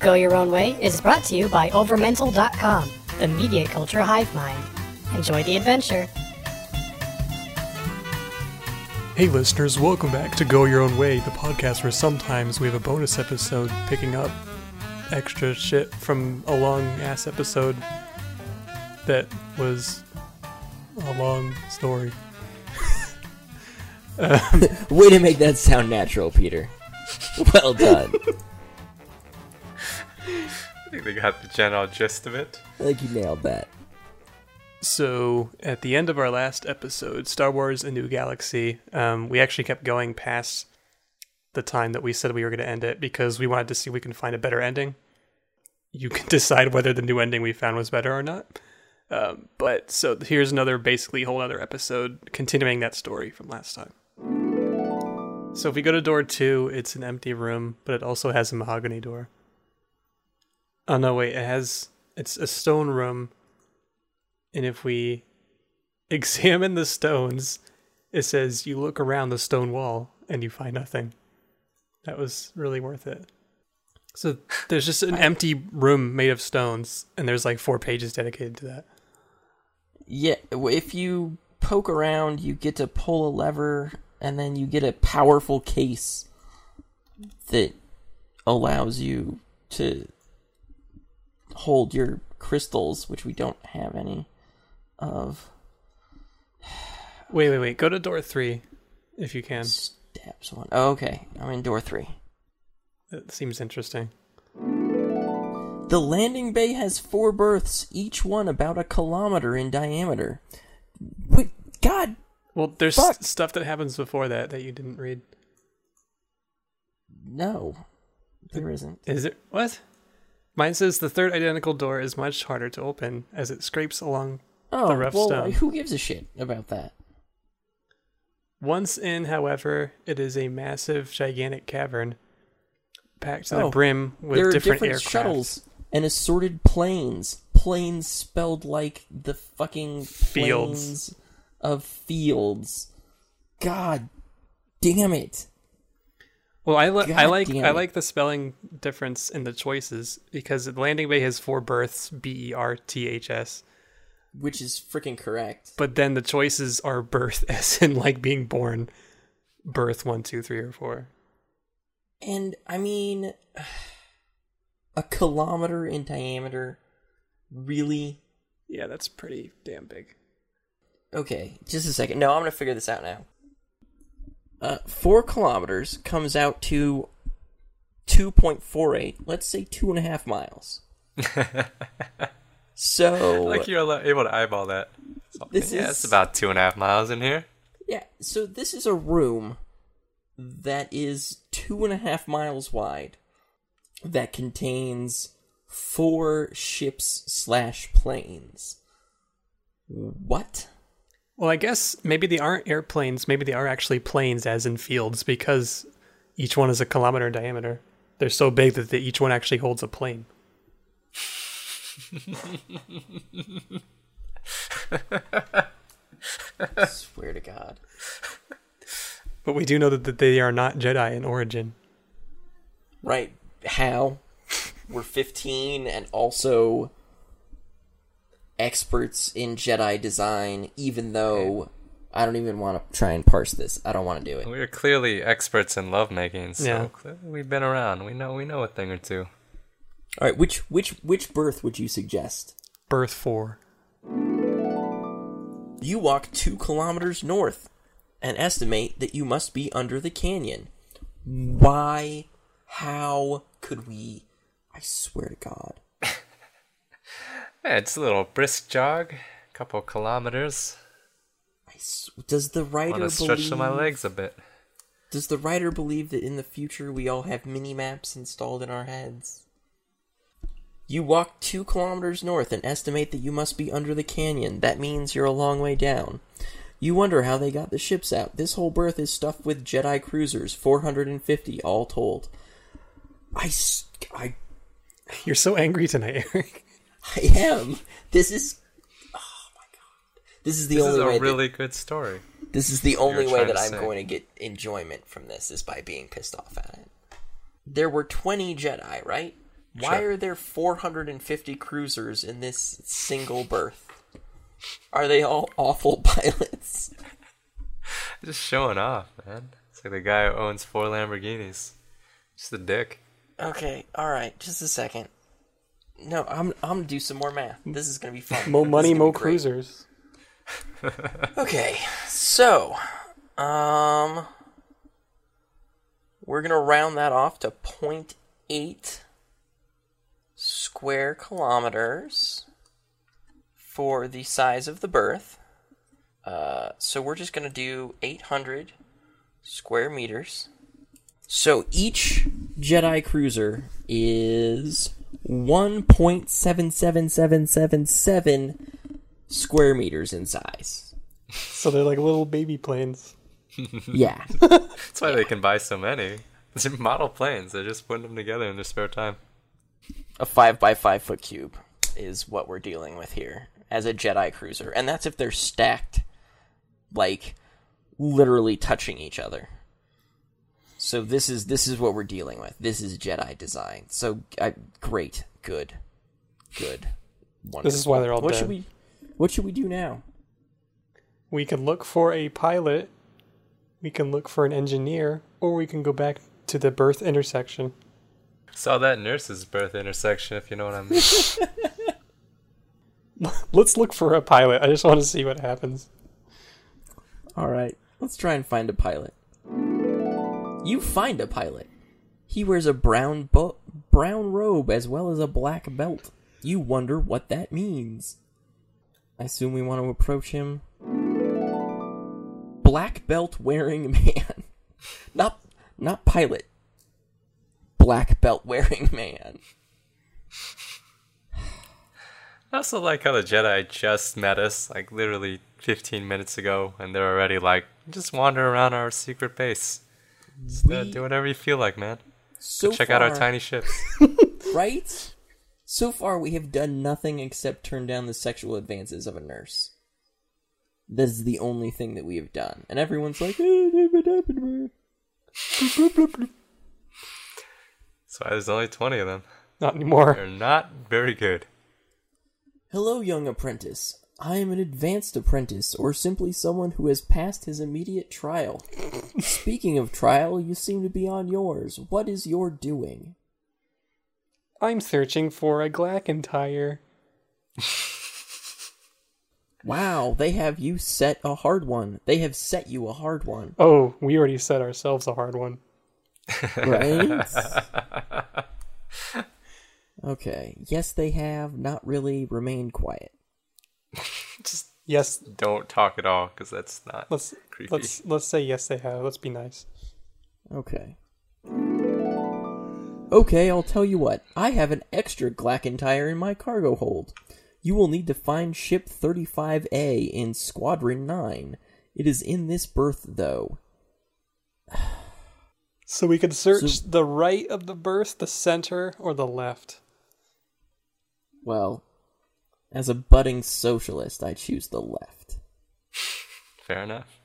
Go Your Own Way is brought to you by Overmental.com, the media culture hive mind. Enjoy the adventure. Hey, listeners, welcome back to Go Your Own Way, the podcast where sometimes we have a bonus episode picking up extra shit from a long ass episode that was a long story. Way to make that sound natural, Peter. Well done. I think they got the general gist of it. I think you nailed that. So, at the end of our last episode, Star Wars A New Galaxy, um, we actually kept going past the time that we said we were going to end it because we wanted to see if we can find a better ending. You can decide whether the new ending we found was better or not. Um, but so here's another basically whole other episode continuing that story from last time. So if we go to door two, it's an empty room, but it also has a mahogany door. Oh no, wait, it has it's a stone room and if we examine the stones, it says you look around the stone wall and you find nothing. That was really worth it. So there's just an empty room made of stones, and there's like four pages dedicated to that. Yeah, if you poke around, you get to pull a lever, and then you get a powerful case that allows you to hold your crystals, which we don't have any of. Wait, wait, wait. Go to door three, if you can. Steps one. Oh, okay, I'm in door three. That seems interesting. The landing bay has four berths, each one about a kilometer in diameter. Wait, God, Well, there's Fuck. stuff that happens before that that you didn't read. no, there isn't. Is it what? Mine says the third identical door is much harder to open as it scrapes along. Oh, The rough well, stone. who gives a shit about that? Once in, however, it is a massive, gigantic cavern packed to the Oh, brim with there are different, different, aircraft. shuttles and assorted planes. Planes spelled like the fucking Fields. planes of fields. God damn it! Well, I, li- I like I like the spelling difference in the choices because landing bay has four berths, B E R T H S, Which is freaking correct. but then the choices are birth, as in like being born, birth one, two, three, or four. And I mean, a kilometer in diameter. Really? Yeah, that's pretty damn big. Okay, just a second. No, I'm gonna figure this out now. Uh, four kilometers comes out to two point four eight. Let's say two and a half miles. so Like you're able to eyeball that. So, This yeah, is- it's about two and a half miles in here. yeah, so this is a room that is two and a half miles wide that contains four ships slash planes. What? Well, I guess maybe they aren't airplanes. Maybe they are actually planes, as in fields, because each one is a kilometer in diameter. They're so big that they, each one actually holds a plane. Swear to God. But we do know that, that they are not Jedi in origin. Right. How? We're 15 and also experts in Jedi design, even though I don't even want to try and parse this. I don't want to do it. We're clearly experts in lovemaking, so Yeah. we've been around. We know we know a thing or two. All right, which which which birth would you suggest? Birth four. You walk two kilometers north and estimate that you must be under the canyon. Why? How could we? I swear to God. Yeah, it's a little brisk jog, a couple kilometers. Does the writer Want to stretch believe? my legs a bit. Does the writer believe that in the future we all have mini maps installed in our heads? You walk two kilometers north and estimate that you must be under the canyon. That means you're a long way down. You wonder how they got the ships out. This whole berth is stuffed with Jedi cruisers, 450 all told. I, I... You're so angry tonight, Eric. I am. This is. Oh my god. This is the This only is way. a that- really good story. This is the only way that I'm say. going to get enjoyment from this is by being pissed off at it. There were 20 Jedi, right? Why are there 450 cruisers in this single berth? Are they all awful pilots? Just showing off, man. It's like the guy who owns four Lamborghinis. Just a dick. Okay, all right, just a second. No, I'm I'm gonna do some more math. This is gonna be fun. Mo This is money, gonna mo cruisers. Okay, so, um, we're gonna round that off to 0.8 square kilometers for the size of the berth. Uh, so we're just gonna do 800 square meters. So each Jedi cruiser is 1.77777 square meters in size. So they're like little baby planes. Yeah. That's why they can buy so many. They're model planes. They're just putting them together in their spare time. a five by five foot cube is what we're dealing with here as a Jedi cruiser, and that's if they're stacked, like literally touching each other. So this is this is what we're dealing with. This is Jedi design. So uh, great, good, good. Wonderful. This is why they're all what dead. should we What should we do now? We can look for a pilot, we can look for an engineer, or we can go back to the birth intersection. Saw that nurse's birth intersection, if you know what I mean. Let's look for a pilot. I just want to see what happens. All right, let's try and find a pilot. You find a pilot. He wears a brown bo- brown robe as well as a black belt. You wonder what that means. I assume we want to approach him. Black belt wearing man. not not pilot. Black belt wearing man. I also like how the Jedi just met us, like literally 15 minutes ago, and they're already like, just wander around our secret base. Just, uh, We- do whatever you feel like, man. So Check out our tiny ships. right? So far, we have done nothing except turn down the sexual advances of a nurse. That is the only thing that we have done. And everyone's like, So there's only 20 of them. Not anymore. They're not very good. Hello, young apprentice. I am an advanced apprentice, or simply someone who has passed his immediate trial. Speaking of trial, you seem to be on yours. What is your doing? I'm searching for a Glackentire. Wow, they have you set a hard one. They have set you a hard one. Oh, we already set ourselves a hard one. Right? okay. Yes, they have. Not really. Remain quiet. Just Yes, don't talk at all, because that's not let's creepy. let's let's say yes they have. Let's be nice. Okay. Okay, I'll tell you what. I have an extra Glackentire in my cargo hold. You will need to find ship 35A in Squadron 9. It is in this berth, though. So we could search So- the right of the berth, the center, or the left. Well, as a budding socialist, I choose the left. Fair enough.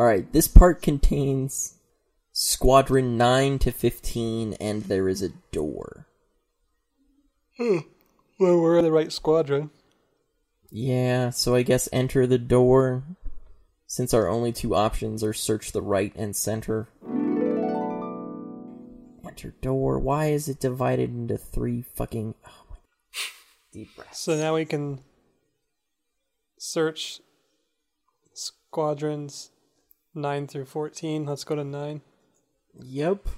Alright, this part contains Squadron 9 to 15, and there is a door. Hmm. Well, we're in the right squadron. Yeah, so I guess enter the door, since our only two options are search the right and center. Enter door. Why is it divided into three fucking. My. Deep breath. So now we can search squadrons 9 through 14. Let's go to 9. Yep.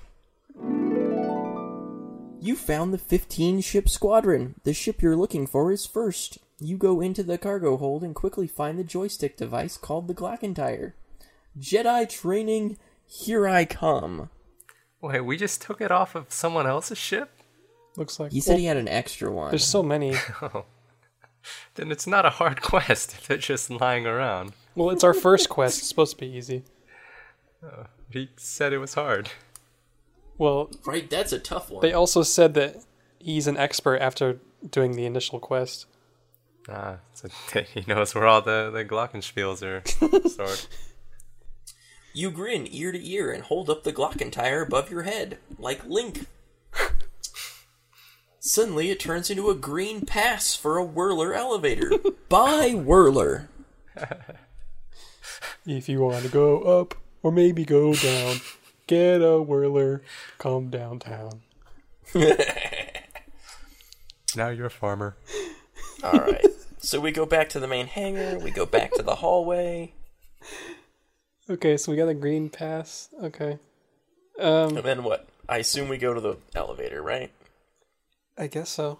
You found the 15 ship squadron. The ship you're looking for is first. You go into the cargo hold and quickly find the joystick device called the Glackentire. Jedi training, here I come. Wait, we just took it off of someone else's ship? Looks like He said well, he had an extra one. there's so many. Then it's not a hard quest if they're just lying around. Well, it's our first quest. It's supposed to be easy. He said it was hard. Well, Right, that's a tough one. they also said that he's an expert after doing the initial quest. Ah, so he knows where all the, the Glockenspiels are stored. You grin ear to ear and hold up the Glockentire above your head, like Link. Suddenly, it turns into a green pass for a whirler elevator. Buy whirler. If you want to go up or maybe go down, get a whirler, come downtown. Now you're a farmer. All right. so we go back to the main hangar. We go back to the hallway, Okay, so we got a green pass. Okay. Um, and then what? I assume we go to the elevator, right? I guess so.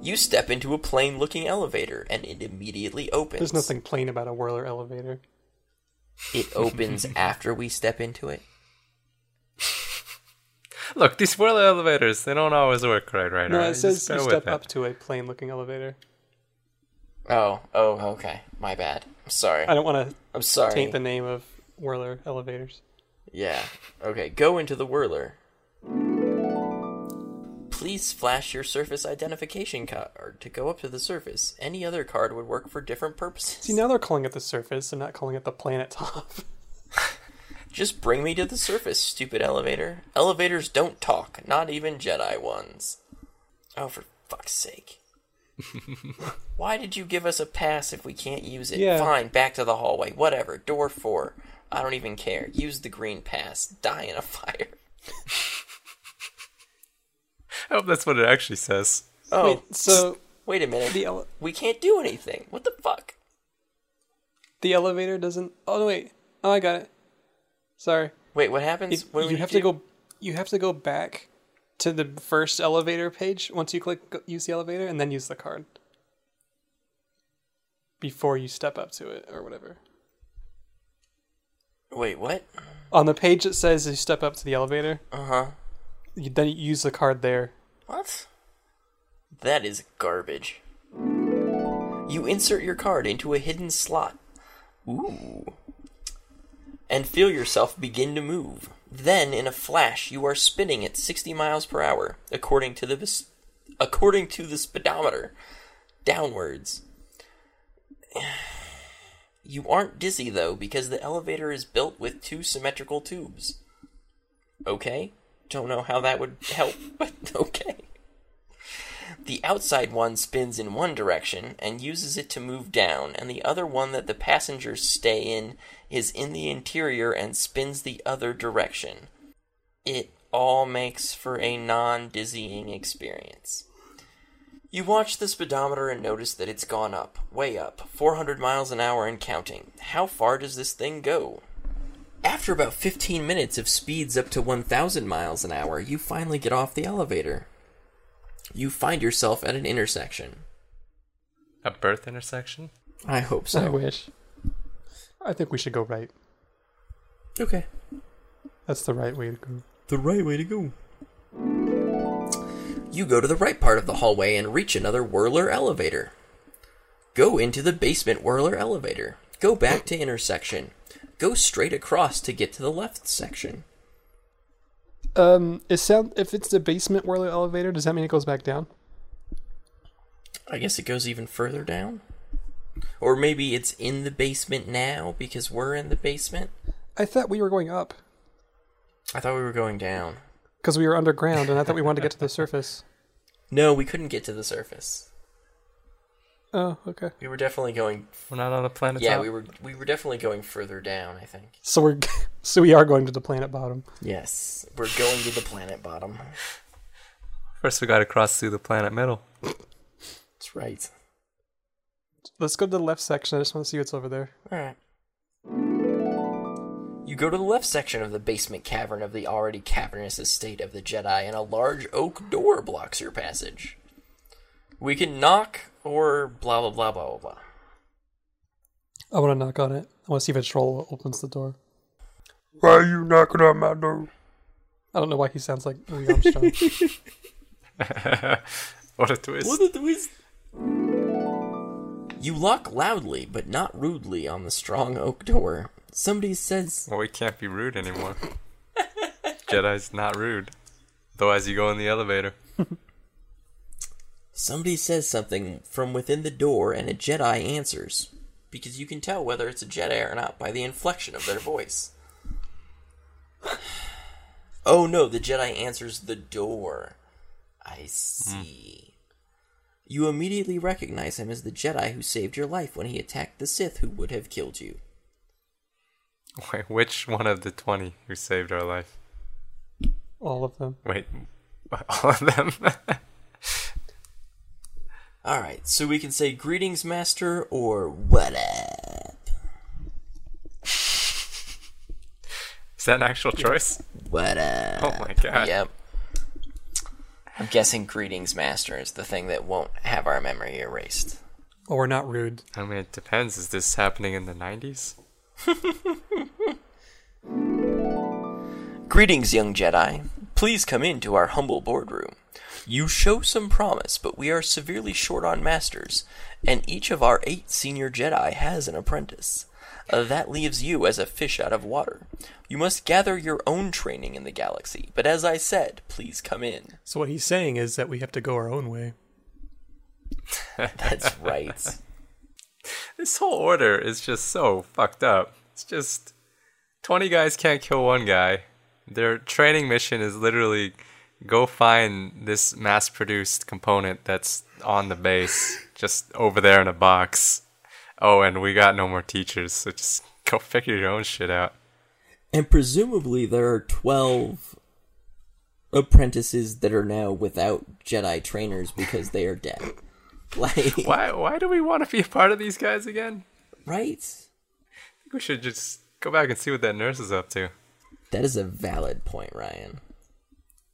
You step into a plain-looking elevator, and it immediately opens. There's nothing plain about a whirler elevator. It opens after we step into it. Look, these whirler elevators, they don't always work right right No, now. it says you bear with step it. up to a plain looking elevator. Oh, oh, okay. My bad. I'm sorry. I don't want to I'm sorry. taint the name of whirler elevators. Yeah. Okay, go into the whirler. Please flash your surface identification card to go up to the surface. Any other card would work for different purposes. See, now they're calling it the surface and not calling it the planet top. Just bring me to the surface, stupid elevator. Elevators don't talk, not even Jedi ones. Oh, for fuck's sake. Why did you give us a pass if we can't use it? Yeah. Fine, back to the hallway. Whatever. Door four. I don't even care. Use the green pass. Die in a fire. I hope that's what it actually says. Oh, Wait, so wait a minute. the ele- we can't do anything. What the fuck? the elevator doesn't. Oh no, wait. Oh, I got it. Sorry. Wait, what happens? It- when you we have do- to go. You have to go back to the first elevator page once you click go- use the elevator, and then use the card before you step up to it or whatever. Wait, what? On the page that says you step up to the elevator, Uh huh. you, then you use the card there. What? That is garbage. You insert your card into a hidden slot. Ooh. And feel yourself begin to move. Then, in a flash, you are spinning at 60 miles per hour, according to the according to the speedometer, downwards. You aren't dizzy though, because the elevator is built with two symmetrical tubes. Okay? Don't know how that would help, but okay. The outside one spins in one direction and uses it to move down, and the other one that the passengers stay in is in the interior and spins the other direction. It all makes for a non dizzying experience. You watch the speedometer and notice that it's gone up, way up, 400 miles an hour and counting. How far does this thing go? After about 15 minutes of speeds up to 1,000 miles an hour, you finally get off the elevator. You find yourself at an intersection. A birth intersection? I hope so. I wish. I think we should go right. Okay. That's the right way to go. The right way to go. You go to the right part of the hallway and reach another whirler elevator. Go into the basement whirler elevator. Go back to intersection. Go straight across to get to the left section. Um, is sound if it's the basement whirler elevator, does that mean it goes back down? I guess it goes even further down. Or maybe it's in the basement now because we're in the basement. I thought we were going up I thought we were going down. because we were underground, and I thought we wanted to get to the surface. No, we couldn't get to the surface. Oh, okay. We were definitely going. We're not on the planet Yeah, top? we were. We were definitely going further down. I think. So we're so we are going to the planet bottom. Yes, we're going to the planet bottom. First, we gotta cross through the planet middle. That's right. Let's go to the left section. I just want to see what's over there. All right. You go to the left section of the basement cavern of the already cavernous estate of the Jedi, and a large oak door blocks your passage. We can knock or blah blah blah blah blah blah. I want to knock on it. I want to see if a troll opens the door. Why are you knocking on my door? I don't know why he sounds like Louis Armstrong. what a twist. What a twist! You knock loudly but not rudely on the strong oak door. Somebody says, Well, we can't be rude anymore. Jedi's not rude. Though as you go in the elevator. Somebody says something from within the door, and a Jedi answers. Because you can tell whether it's a Jedi or not by the inflection of their voice. oh no, the Jedi answers the door. I see. You immediately recognize him as the Jedi who saved your life when he attacked the Sith who would have killed you. Wait, which one of the 20 who saved our life? All of them. Wait, all of them? Alright, so we can say greetings, Master, or what up? Is that an actual choice? What up? Oh my god. Yep. I'm guessing greetings, Master, is the thing that won't have our memory erased. Oh, we're not rude. I mean, it depends. Is this happening in the 90s? Greetings, young Jedi. Please come into our humble boardroom. You show some promise, but we are severely short on masters, and each of our eight senior Jedi has an apprentice. Uh, that leaves you as a fish out of water. You must gather your own training in the galaxy, but as I said, please come in. So what he's saying is that we have to go our own way. That's right. This whole order is just so fucked up. It's just 20 guys can't kill one guy. Their training mission is literally go find this mass produced component that's on the base, just over there in a box. Oh, and we got no more teachers, so just go figure your own shit out. And presumably there are 12 apprentices that are now without Jedi trainers because they are dead. Like, Why why do we want to be a part of these guys again? right? I think we should just go back and see what that nurse is up to. That is a valid point, Ryan.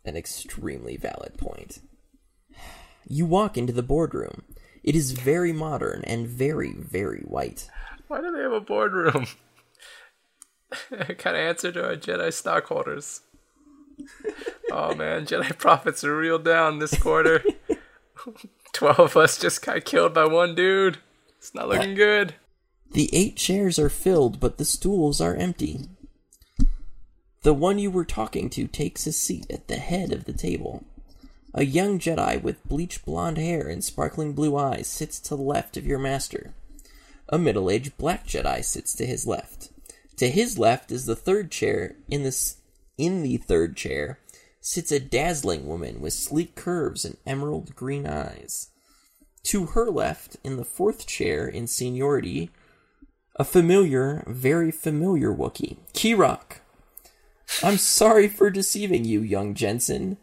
An extremely valid point. You walk into the boardroom. It is very modern and very, very white. Why do they have a boardroom? kind of answer to our Jedi stockholders. oh man, Jedi profits are real down this quarter. Twelve of us just got killed by one dude. It's not looking good. The eight chairs are filled, but the stools are empty. The one you were talking to takes a seat at the head of the table. A young Jedi with bleached blonde hair and sparkling blue eyes sits to the left of your master. A middle aged black Jedi sits to his left. To his left is the third chair. In the, s- in the third chair sits a dazzling woman with sleek curves and emerald green eyes. To her left, in the fourth chair in seniority, a familiar, very familiar Wookiee, Kirok. I'm sorry for deceiving you, young Jensen,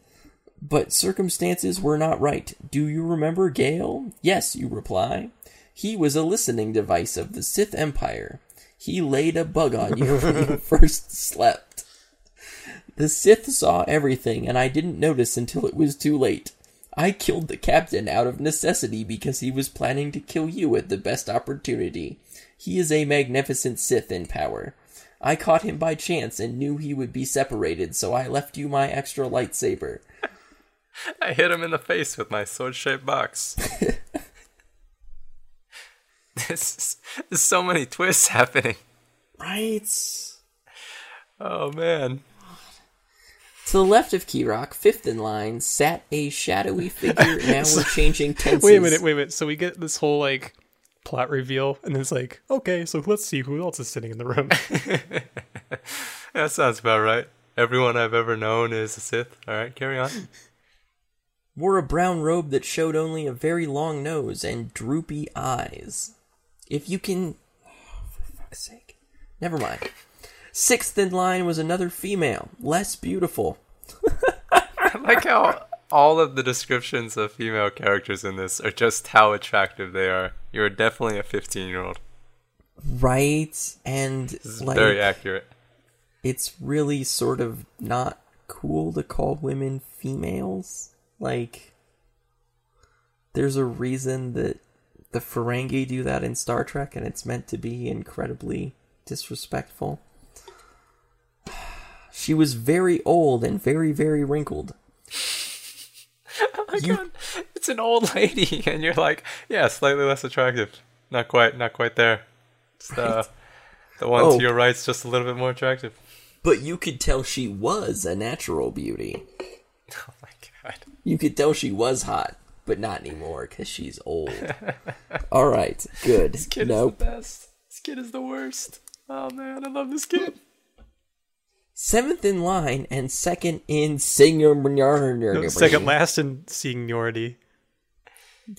but circumstances were not right. Do you remember Gale? Yes, you reply. He was a listening device of the Sith Empire. He laid a bug on you when you first slept. The Sith saw everything, and I didn't notice until it was too late. I killed the captain out of necessity because he was planning to kill you at the best opportunity. He is a magnificent Sith in power. I caught him by chance and knew he would be separated, so I left you my extra lightsaber. I hit him in the face with my sword-shaped box. this is, there's so many twists happening. Right. Oh man. To the left of Kirok, fifth in line, sat a shadowy figure. Now we're changing tenses. Wait a minute, wait a minute. So we get this whole like plot reveal, and it's like, okay, so let's see who else is sitting in the room. That sounds about right. Everyone I've ever known is a Sith. All right, carry on. Wore a brown robe that showed only a very long nose and droopy eyes. If you can. Oh, for fuck's sake. Never mind. Sixth in line was another female, less beautiful. I like how all of the descriptions of female characters in this are just how attractive they are. You're definitely a 15 year old. Right? And This is like, very accurate. it's really sort of not cool to call women females. Like, there's a reason that the Ferengi do that in Star Trek, and it's meant to be incredibly disrespectful. She was very old and very, very wrinkled. God, it's an old lady, and you're like, yeah, slightly less attractive. Not quite, not quite there. It's the, the one Oh. to your right's just a little bit more attractive. But you could tell she was a natural beauty. Oh my god. You could tell she was hot, but not anymore because she's old. All right, good. This kid nope. is the best. This kid is the worst. Oh man, I love this kid. Seventh in line and second in seniority. No, second last in seniority.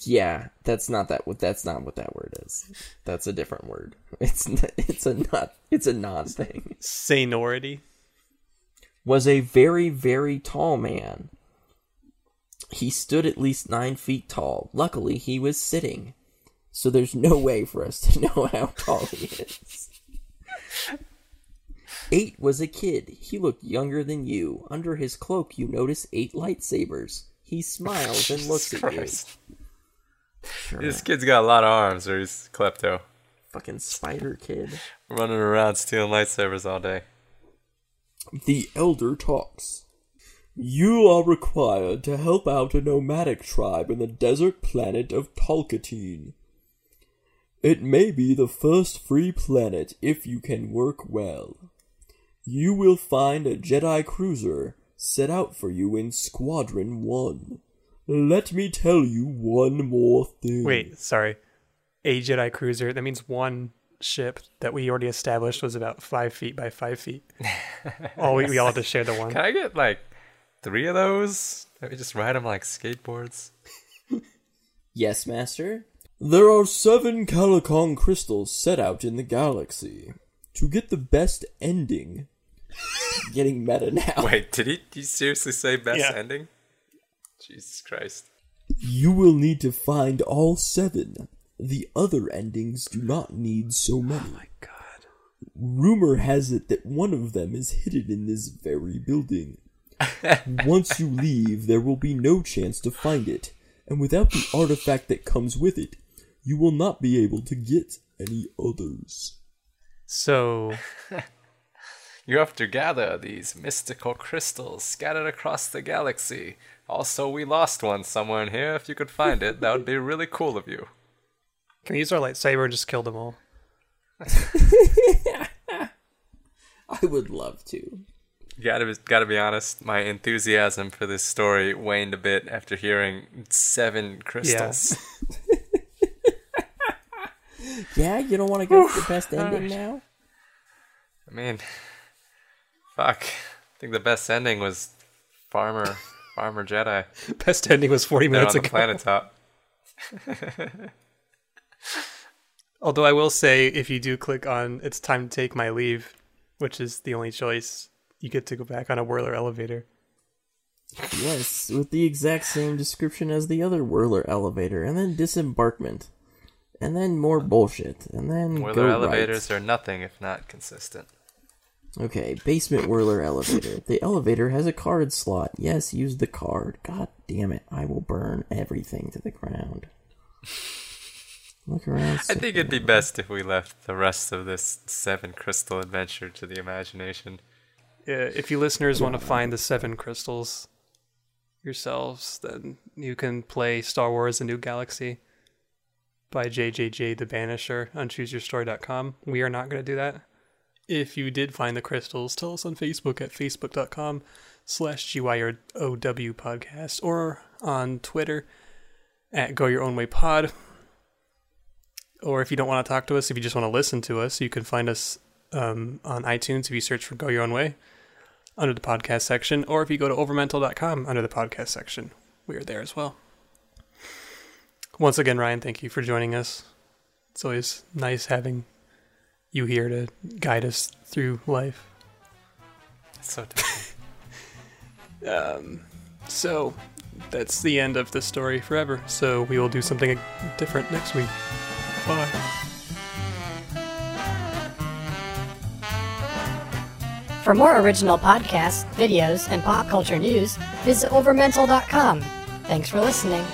Yeah, that's not that. What that's not what that word is. That's a different word. It's it's a not. It's a non thing. Seniority Was a very very tall man. He stood at least nine feet tall. Luckily, he was sitting, so there's no way for us to know how tall he is. Eight was a kid. He looked younger than you. Under his cloak, you notice eight lightsabers. He smiles and looks Jesus at you. Sure. This kid's got a lot of arms, or he's klepto. Fucking spider kid. Running around stealing lightsabers all day. The elder talks. You are required to help out a nomadic tribe in the desert planet of Talkatine. It may be the first free planet if you can work well. You will find a Jedi cruiser set out for you in Squadron 1. Let me tell you one more thing. Wait, sorry. A Jedi cruiser. That means one ship that we already established was about five feet by five feet. all we, we all had to share the one. Can I get like three of those? Let me just ride them like skateboards. Yes, Master? There are seven Calicon crystals set out in the galaxy. To get the best ending. Getting meta now. Wait, did he, did he seriously say best Yeah. ending? Jesus Christ. You will need to find all seven. The other endings do not need so oh many. Oh my god. Rumor has it that one of them is hidden in this very building. Once you leave, there will be no chance to find it, and without the artifact that comes with it, you will not be able to get any others. So You have to gather these mystical crystals scattered across the galaxy. Also, we lost one somewhere in here. If you could find it, that would be really cool of you. can we use our lightsaber and just kill them all? I would love to. Gotta be, gotta be honest, my enthusiasm for this story waned a bit after hearing seven crystals. Yeah, you don't want to go for the best ending now? I mean, fuck. I think the best ending was Farmer, Farmer Jedi. Best ending was 40 They're minutes on the ago. planet top. Although I will say, if you do click on "It's time to take my leave," which is the only choice, you get to go back on a whirler elevator. Yes, with the exact same description as the other Whirler elevator, and then disembarkment, and then more bullshit, and then Where go their right. elevators are nothing if not consistent. Okay, basement Whirler elevator. The elevator has a card slot. Yes, use the card. God damn it! I will burn everything to the ground. Look around. I think it'd be best if we left the rest of this seven crystal adventure to the imagination. Uh, if you listeners want to find the seven crystals yourselves, then you can play Star Wars: A New Galaxy by JJJ the Banisher on ChooseYourStory.com. We are not going to do that. If you did find the crystals, tell us on Facebook at facebook.com slash GYOW podcast or on Twitter at Go Your Own Way Pod. Or if you don't want to talk to us, if you just want to listen to us, you can find us um, on iTunes if you search for Go Your Own Way under the podcast section, or if you go to overmental.com under the podcast section, we are there as well. Once again, Ryan, thank you for joining us. It's always nice having you here to guide us through life. It's so touching. Um, so that's the end of the story forever. So we will do something different next week. Bye. For more original podcasts, videos, and pop culture news, visit overmental.com. Thanks for listening.